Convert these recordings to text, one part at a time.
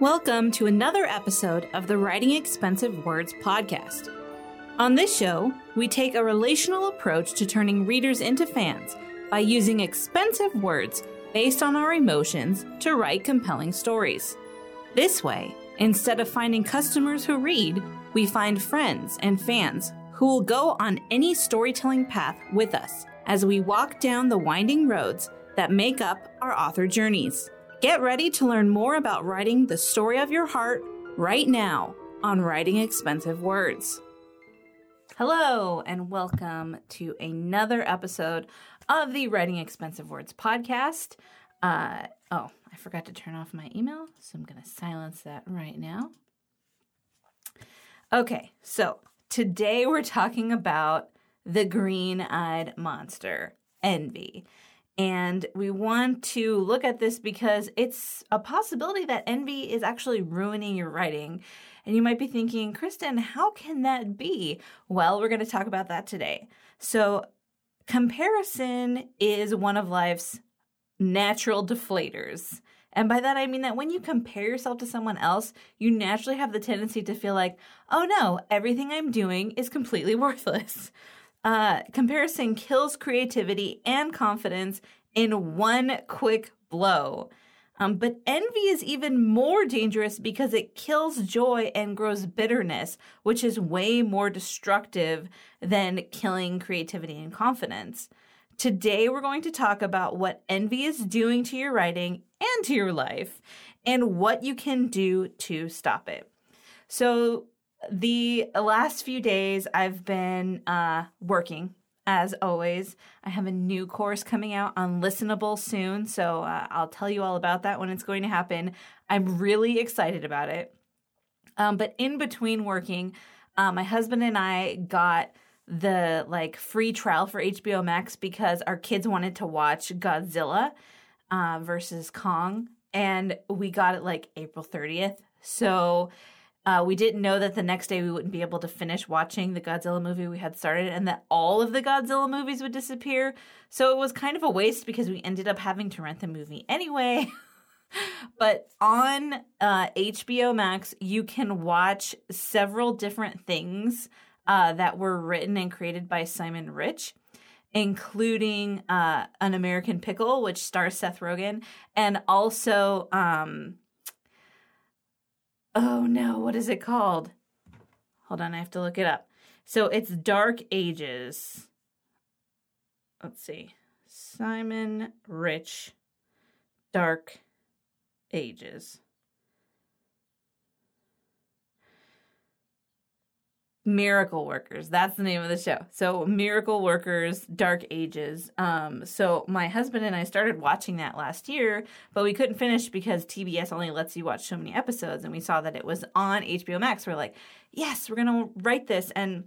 Welcome to another episode of the Writing Expensive Words podcast. On this show, we take a relational approach to turning readers into fans by using expensive words based on our emotions to write compelling stories. This way, instead of finding customers who read, we find friends and fans who will go on any storytelling path with us as we walk down the winding roads that make up our author journeys. Get ready to learn more about writing the story of your heart right now on Writing Expensive Words. Hello, and welcome to another episode of the Writing Expensive Words podcast. Uh, oh, I forgot to turn off my email, so I'm going to silence that right now. Okay, so today we're talking about the green eyed monster, envy. And we want to look at this because it's a possibility that envy is actually ruining your writing. And you might be thinking, Kristen, how can that be? Well, we're going to talk about that today. So, comparison is one of life's natural deflators. And by that, I mean that when you compare yourself to someone else, you naturally have the tendency to feel like, oh no, everything I'm doing is completely worthless. Uh, comparison kills creativity and confidence in one quick blow. Um, but envy is even more dangerous because it kills joy and grows bitterness, which is way more destructive than killing creativity and confidence. Today, we're going to talk about what envy is doing to your writing and to your life and what you can do to stop it. So, the last few days I've been uh, working as always. I have a new course coming out on listenable soon, so uh, I'll tell you all about that when it's going to happen. I'm really excited about it. Um, but in between working, uh, my husband and I got the like free trial for HBO Max because our kids wanted to watch Godzilla uh, versus Kong, and we got it like April 30th. So uh, we didn't know that the next day we wouldn't be able to finish watching the Godzilla movie we had started and that all of the Godzilla movies would disappear. So it was kind of a waste because we ended up having to rent the movie anyway. but on uh, HBO Max, you can watch several different things uh, that were written and created by Simon Rich including uh, An American Pickle, which stars Seth Rogen, and also um, oh no, what is it called? Hold on, I have to look it up. So it's Dark Ages. Let's see. Simon Rich, Dark Ages. Miracle Workers. That's the name of the show. So Miracle Workers Dark Ages. Um so my husband and I started watching that last year, but we couldn't finish because TBS only lets you watch so many episodes and we saw that it was on HBO Max. We're like, "Yes, we're going to write this and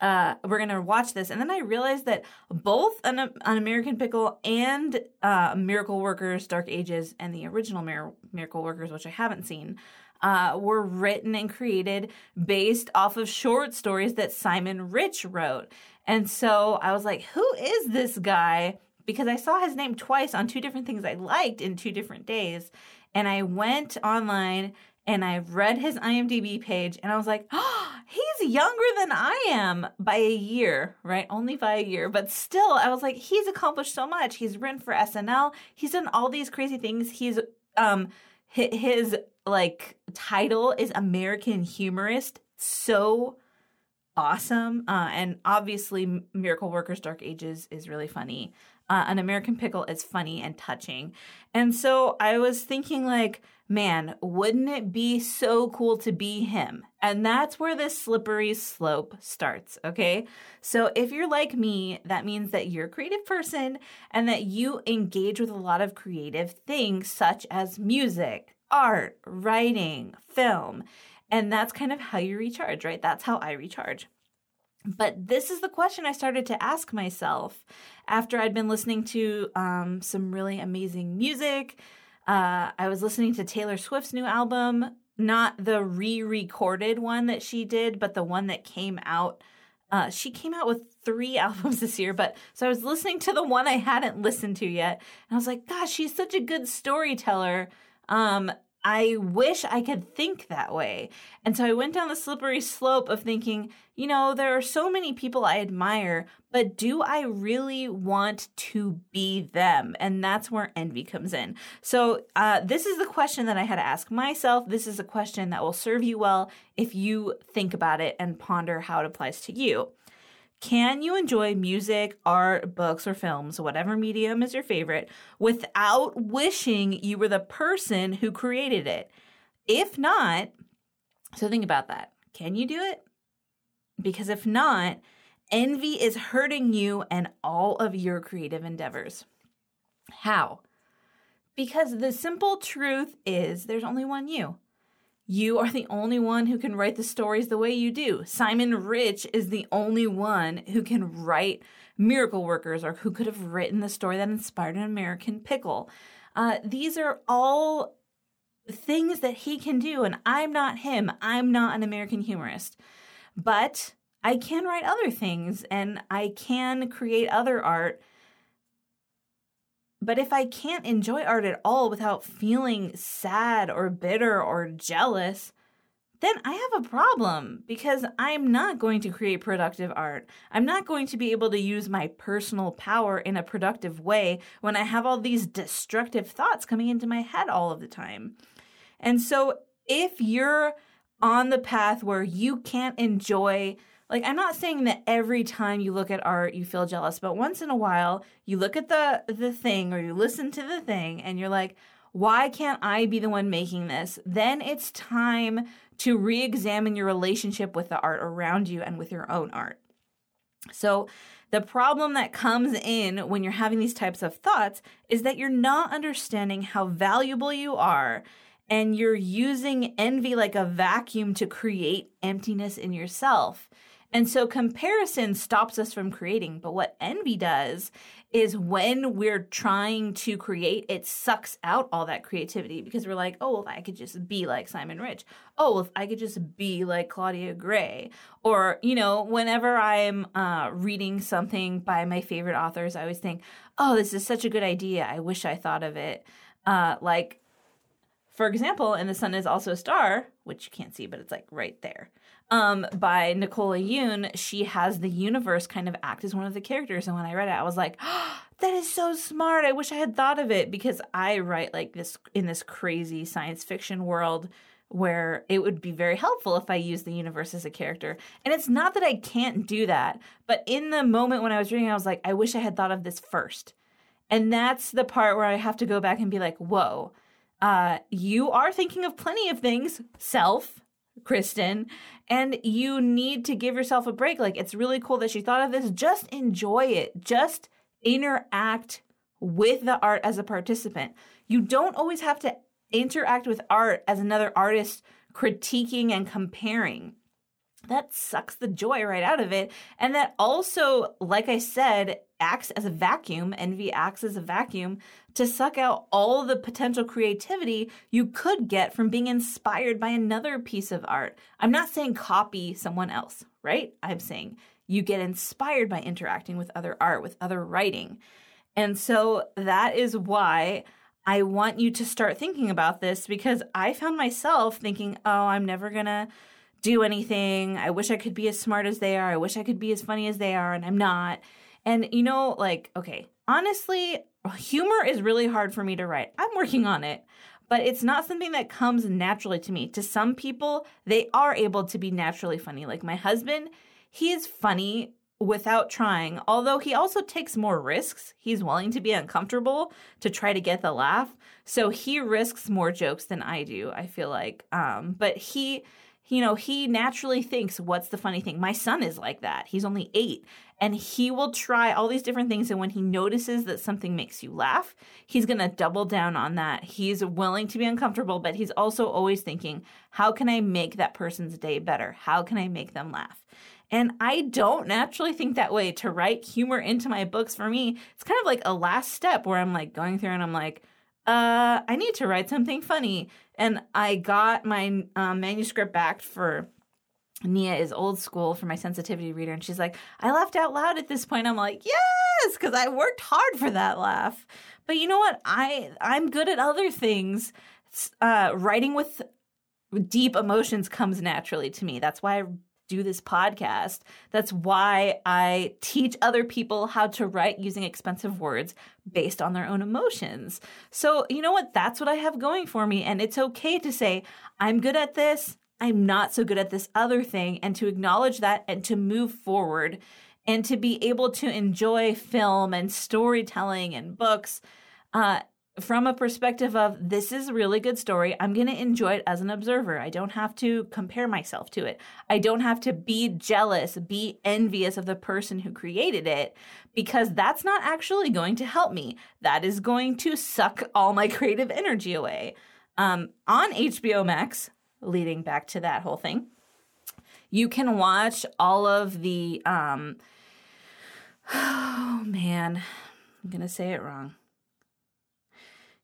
uh, we're gonna watch this, and then I realized that both an, an American Pickle and uh, Miracle Workers: Dark Ages and the original Mir- Miracle Workers, which I haven't seen, uh, were written and created based off of short stories that Simon Rich wrote. And so I was like, who is this guy? Because I saw his name twice on two different things I liked in two different days. And I went online and I read his IMDb page and I was like, oh, he's younger than I am by a year, right? Only by a year. But still, I was like, he's accomplished so much. He's written for SNL. He's done all these crazy things. He's, um, his like title is American humorist. So awesome. Uh, and obviously, Miracle Workers Dark Ages is really funny. Uh, An American Pickle is funny and touching. And so I was thinking, like, man, wouldn't it be so cool to be him? And that's where this slippery slope starts, okay? So if you're like me, that means that you're a creative person and that you engage with a lot of creative things such as music, art, writing, film. And that's kind of how you recharge, right? That's how I recharge. But this is the question I started to ask myself after I'd been listening to um, some really amazing music. Uh, I was listening to Taylor Swift's new album, not the re recorded one that she did, but the one that came out. Uh, she came out with three albums this year, but so I was listening to the one I hadn't listened to yet. And I was like, gosh, she's such a good storyteller. Um, I wish I could think that way. And so I went down the slippery slope of thinking, you know, there are so many people I admire, but do I really want to be them? And that's where envy comes in. So, uh, this is the question that I had to ask myself. This is a question that will serve you well if you think about it and ponder how it applies to you. Can you enjoy music, art, books, or films, whatever medium is your favorite, without wishing you were the person who created it? If not, so think about that. Can you do it? Because if not, envy is hurting you and all of your creative endeavors. How? Because the simple truth is there's only one you. You are the only one who can write the stories the way you do. Simon Rich is the only one who can write Miracle Workers or who could have written the story that inspired an American pickle. Uh, these are all things that he can do, and I'm not him. I'm not an American humorist. But I can write other things and I can create other art but if I can't enjoy art at all without feeling sad or bitter or jealous, then I have a problem because I'm not going to create productive art. I'm not going to be able to use my personal power in a productive way when I have all these destructive thoughts coming into my head all of the time. And so if you're on the path where you can't enjoy like i'm not saying that every time you look at art you feel jealous but once in a while you look at the the thing or you listen to the thing and you're like why can't i be the one making this then it's time to re-examine your relationship with the art around you and with your own art so the problem that comes in when you're having these types of thoughts is that you're not understanding how valuable you are and you're using envy like a vacuum to create emptiness in yourself. And so comparison stops us from creating. But what envy does is when we're trying to create, it sucks out all that creativity because we're like, oh, if I could just be like Simon Rich. Oh, if I could just be like Claudia Gray. Or, you know, whenever I'm uh, reading something by my favorite authors, I always think, oh, this is such a good idea. I wish I thought of it. Uh, like, for example, and the sun is also a star, which you can't see, but it's like right there um, by Nicola Yoon, she has the universe kind of act as one of the characters. And when I read it, I was like, oh, that is so smart. I wish I had thought of it because I write like this in this crazy science fiction world where it would be very helpful if I used the universe as a character. And it's not that I can't do that, but in the moment when I was reading, I was like, I wish I had thought of this first. And that's the part where I have to go back and be like, whoa, uh, you are thinking of plenty of things, self, Kristen, and you need to give yourself a break. Like, it's really cool that she thought of this. Just enjoy it, just interact with the art as a participant. You don't always have to interact with art as another artist critiquing and comparing. That sucks the joy right out of it. And that also, like I said, acts as a vacuum. Envy acts as a vacuum to suck out all the potential creativity you could get from being inspired by another piece of art. I'm not saying copy someone else, right? I'm saying you get inspired by interacting with other art, with other writing. And so that is why I want you to start thinking about this because I found myself thinking, oh, I'm never to do anything. I wish I could be as smart as they are. I wish I could be as funny as they are, and I'm not. And you know, like, okay, honestly, humor is really hard for me to write. I'm working on it, but it's not something that comes naturally to me. To some people, they are able to be naturally funny. Like my husband, he is funny without trying, although he also takes more risks. He's willing to be uncomfortable to try to get the laugh. So he risks more jokes than I do, I feel like. Um, but he you know, he naturally thinks, what's the funny thing? My son is like that. He's only eight and he will try all these different things. And when he notices that something makes you laugh, he's going to double down on that. He's willing to be uncomfortable, but he's also always thinking, how can I make that person's day better? How can I make them laugh? And I don't naturally think that way. To write humor into my books for me, it's kind of like a last step where I'm like going through and I'm like, uh, I need to write something funny. And I got my um, manuscript back for Nia is old school for my sensitivity reader. And she's like, I laughed out loud at this point. I'm like, yes, because I worked hard for that laugh. But you know what? I I'm good at other things uh, writing with deep emotions comes naturally to me. That's why I do this podcast. That's why I teach other people how to write using expensive words based on their own emotions. So, you know what? That's what I have going for me. And it's okay to say, I'm good at this. I'm not so good at this other thing. And to acknowledge that and to move forward and to be able to enjoy film and storytelling and books uh, from a perspective of this is a really good story. I'm going to enjoy it as an observer. I don't have to compare myself to it. I don't have to be jealous, be envious of the person who created it because that's not actually going to help me. That is going to suck all my creative energy away. Um, on HBO Max, leading back to that whole thing, you can watch all of the. Um, oh man, I'm going to say it wrong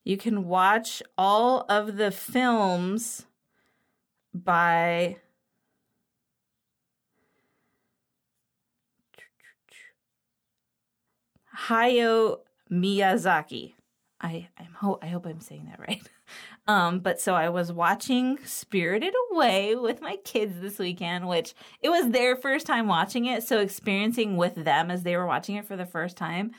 you can watch all of the films by Hayao Miyazaki. I I'm ho- I hope I'm saying that right. Um, but so I was watching Spirited Away with my kids this weekend, which it was their first time watching it, so experiencing with them as they were watching it for the first time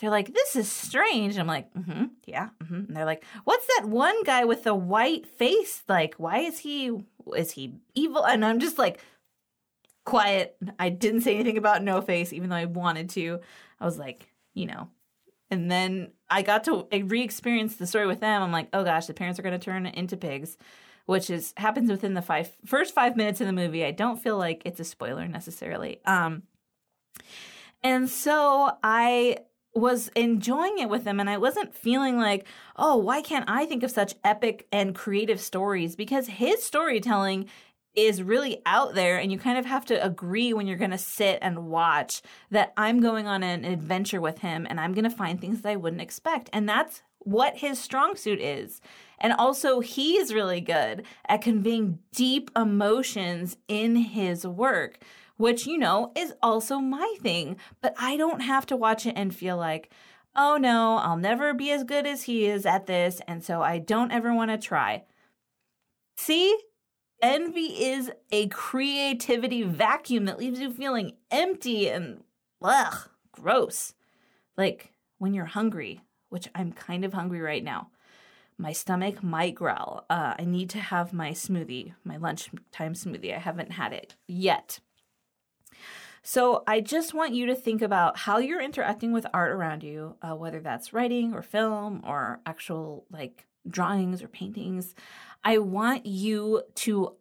they're like, this is strange. I'm like, mm-hmm, yeah. Mm-hmm. And they're like, what's that one guy with the white face? Like, why is he, is he evil? And I'm just like, quiet. I didn't say anything about No Face, even though I wanted to. I was like, you know. And then I got to re experience the story with them. I'm like, oh gosh, the parents are going to turn into pigs, which is happens within the five first five minutes of the movie. I don't feel like it's a spoiler necessarily. Um, and so I was enjoying it with him and I wasn't feeling like, oh, why can't I think of such epic and creative stories? Because his storytelling is really out there and you kind of have to agree when you're going to sit and watch that I'm going on an adventure with him and I'm going to find things that I wouldn't expect. And that's what his strong suit is. And also, he's really good at conveying deep emotions in his work which, you know, is also my thing. But I don't have to watch it and feel like, oh no, I'll never be as good as he is at this. And so I don't ever want to try. See? Envy is a creativity vacuum that leaves you feeling empty and ugh, gross. Like when you're hungry, which I'm kind of hungry right now. My stomach might growl. Uh, I need to have my smoothie, my lunchtime smoothie. I haven't had it yet. So I just want you to think about how you're interacting with art around you, uh, whether that's writing or film or actual like drawings or paintings. I want you to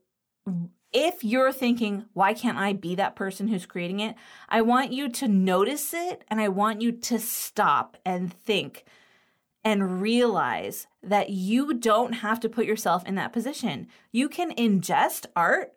if you're thinking, why can't I be that person who's creating it? I want you to notice it and I want you to stop and think and realize that you don't have to put yourself in that position. You can ingest art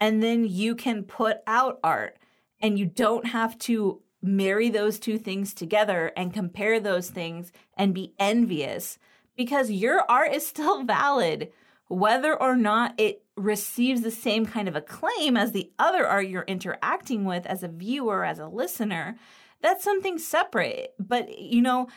and then you can put out art and you don't have to marry those two things together and compare those things and be envious because your art is still valid whether or not it receives the same kind of acclaim as the other art you're interacting with as a viewer as a listener. That's something separate. But you know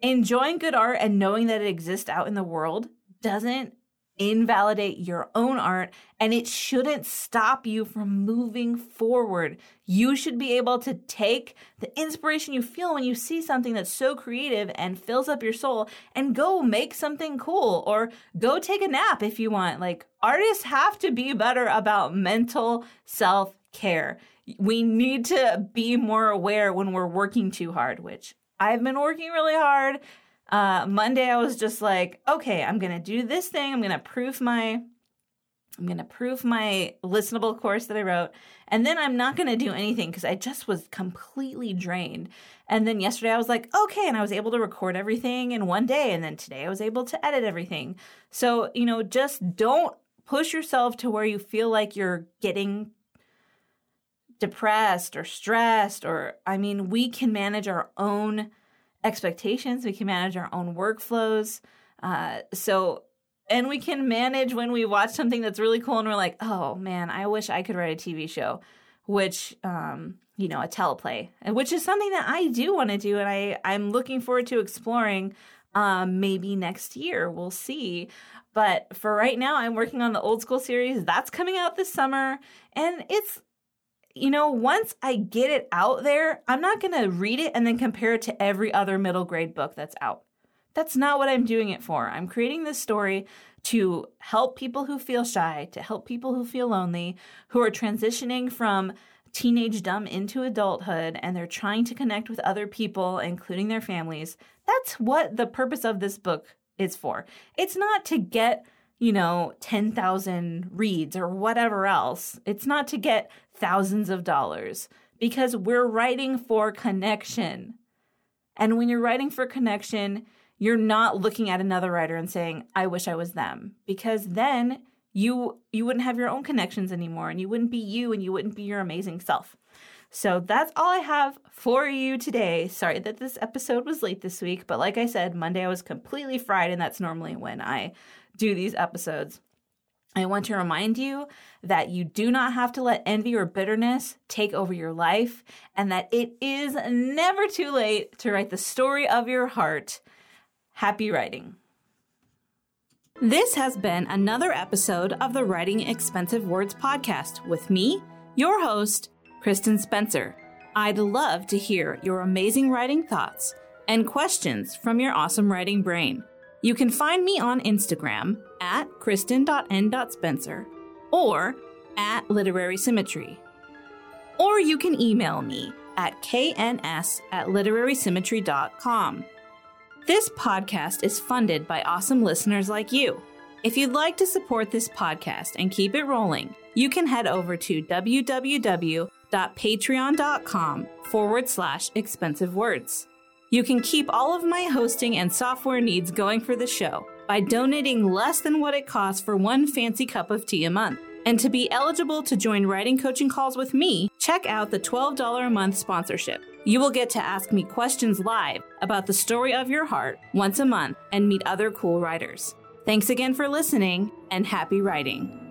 enjoying good art and knowing that it exists out in the world doesn't invalidate your own art and it shouldn't stop you from moving forward. You should be able to take the inspiration you feel when you see something that's so creative and fills up your soul and go make something cool or go take a nap if you want. Like artists have to be better about mental self care. We need to be more aware when we're working too hard, which I've been working really hard uh, Monday, I was just like, okay, I'm gonna do this thing. I'm gonna proof my, I'm gonna proof my listenable course that I wrote, and then I'm not gonna do anything because I just was completely drained. And then yesterday, I was like, okay, and I was able to record everything in one day, and then today, I was able to edit everything. So you know, just don't push yourself to where you feel like you're getting depressed or stressed or I mean, we can manage our own expectations. We can manage our own workflows. Uh, so, and we can manage when we watch something that's really cool and we're like, oh man, I wish I could write a TV show, which, um, you know, a teleplay, which is something that I do want to do. And I, I'm looking forward to exploring Um, maybe next year, we'll see. But for right now, I'm working on the old school series. That's coming out this summer. And it's, you know, once I get it out there, I'm not going to read it and then compare it to every other middle grade book that's out. That's not what I'm doing it for. I'm creating this story to help people who feel shy, to help people who feel lonely, who are transitioning from teenage dumb into adulthood and they're trying to connect with other people, including their families. That's what the purpose of this book is for. It's not to get, you know, 10,000 reads or whatever else. It's not to get thousands of dollars because we're writing for connection. And when you're writing for connection, you're not looking at another writer and saying, I wish I was them, because then you you wouldn't have your own connections anymore and you wouldn't be you and you wouldn't be your amazing self. So that's all I have for you today. Sorry that this episode was late this week, but like I said, Monday I was completely fried, and that's normally when I do these episodes. I want to remind you that you do not have to let envy or bitterness take over your life, and that it is never too late to write the story of your heart. Happy writing. This has been another episode of the Writing Expensive Words podcast with me, your host, Kristen Spencer. I'd love to hear your amazing writing thoughts and questions from your awesome writing brain. You can find me on Instagram at kristen.n.spencer or at literary symmetry. Or you can email me at kns at literarysymmetry.com. This podcast is funded by awesome listeners like you. If you'd like to support this podcast and keep it rolling, you can head over to www.patreon.com forward slash expensive words. You can keep all of my hosting and software needs going for the show by donating less than what it costs for one fancy cup of tea a month. And to be eligible to join writing coaching calls with me, check out the $12 a month sponsorship. You will get to ask me questions live about the story of your heart once a month and meet other cool writers. Thanks again for listening and happy writing.